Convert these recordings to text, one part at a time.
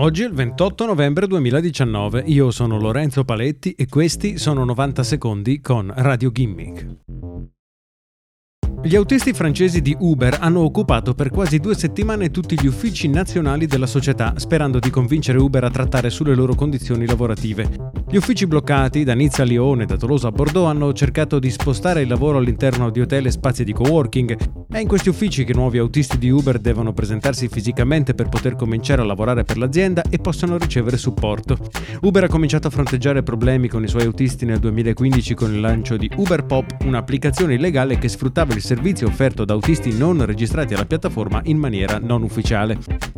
Oggi è il 28 novembre 2019, io sono Lorenzo Paletti e questi sono 90 secondi con Radio Gimmick. Gli autisti francesi di Uber hanno occupato per quasi due settimane tutti gli uffici nazionali della società, sperando di convincere Uber a trattare sulle loro condizioni lavorative. Gli uffici bloccati, da Nizza a Lione da Tolosa a Bordeaux, hanno cercato di spostare il lavoro all'interno di hotel e spazi di coworking. È in questi uffici che nuovi autisti di Uber devono presentarsi fisicamente per poter cominciare a lavorare per l'azienda e possano ricevere supporto. Uber ha cominciato a fronteggiare problemi con i suoi autisti nel 2015 con il lancio di Uber Pop, un'applicazione illegale che sfruttava il servizio offerto da autisti non registrati alla piattaforma in maniera non ufficiale.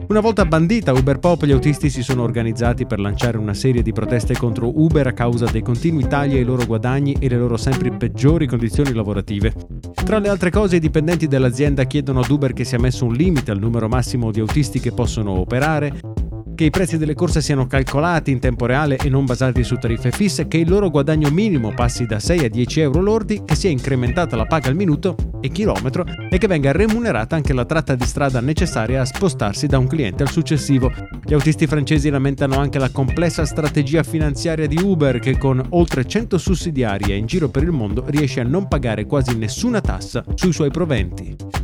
Una volta bandita Uber Pop, gli autisti si sono organizzati per lanciare una serie di proteste contro Uber a causa dei continui tagli ai loro guadagni e le loro sempre peggiori condizioni lavorative. Tra le altre cose, i dipendenti dell'azienda chiedono ad Uber che sia messo un limite al numero massimo di autisti che possono operare, che i prezzi delle corse siano calcolati in tempo reale e non basati su tariffe fisse, che il loro guadagno minimo passi da 6 a 10 euro lordi, che sia incrementata la paga al minuto e chilometro e che venga remunerata anche la tratta di strada necessaria a spostarsi da un cliente al successivo. Gli autisti francesi lamentano anche la complessa strategia finanziaria di Uber che con oltre 100 sussidiarie in giro per il mondo riesce a non pagare quasi nessuna tassa sui suoi proventi.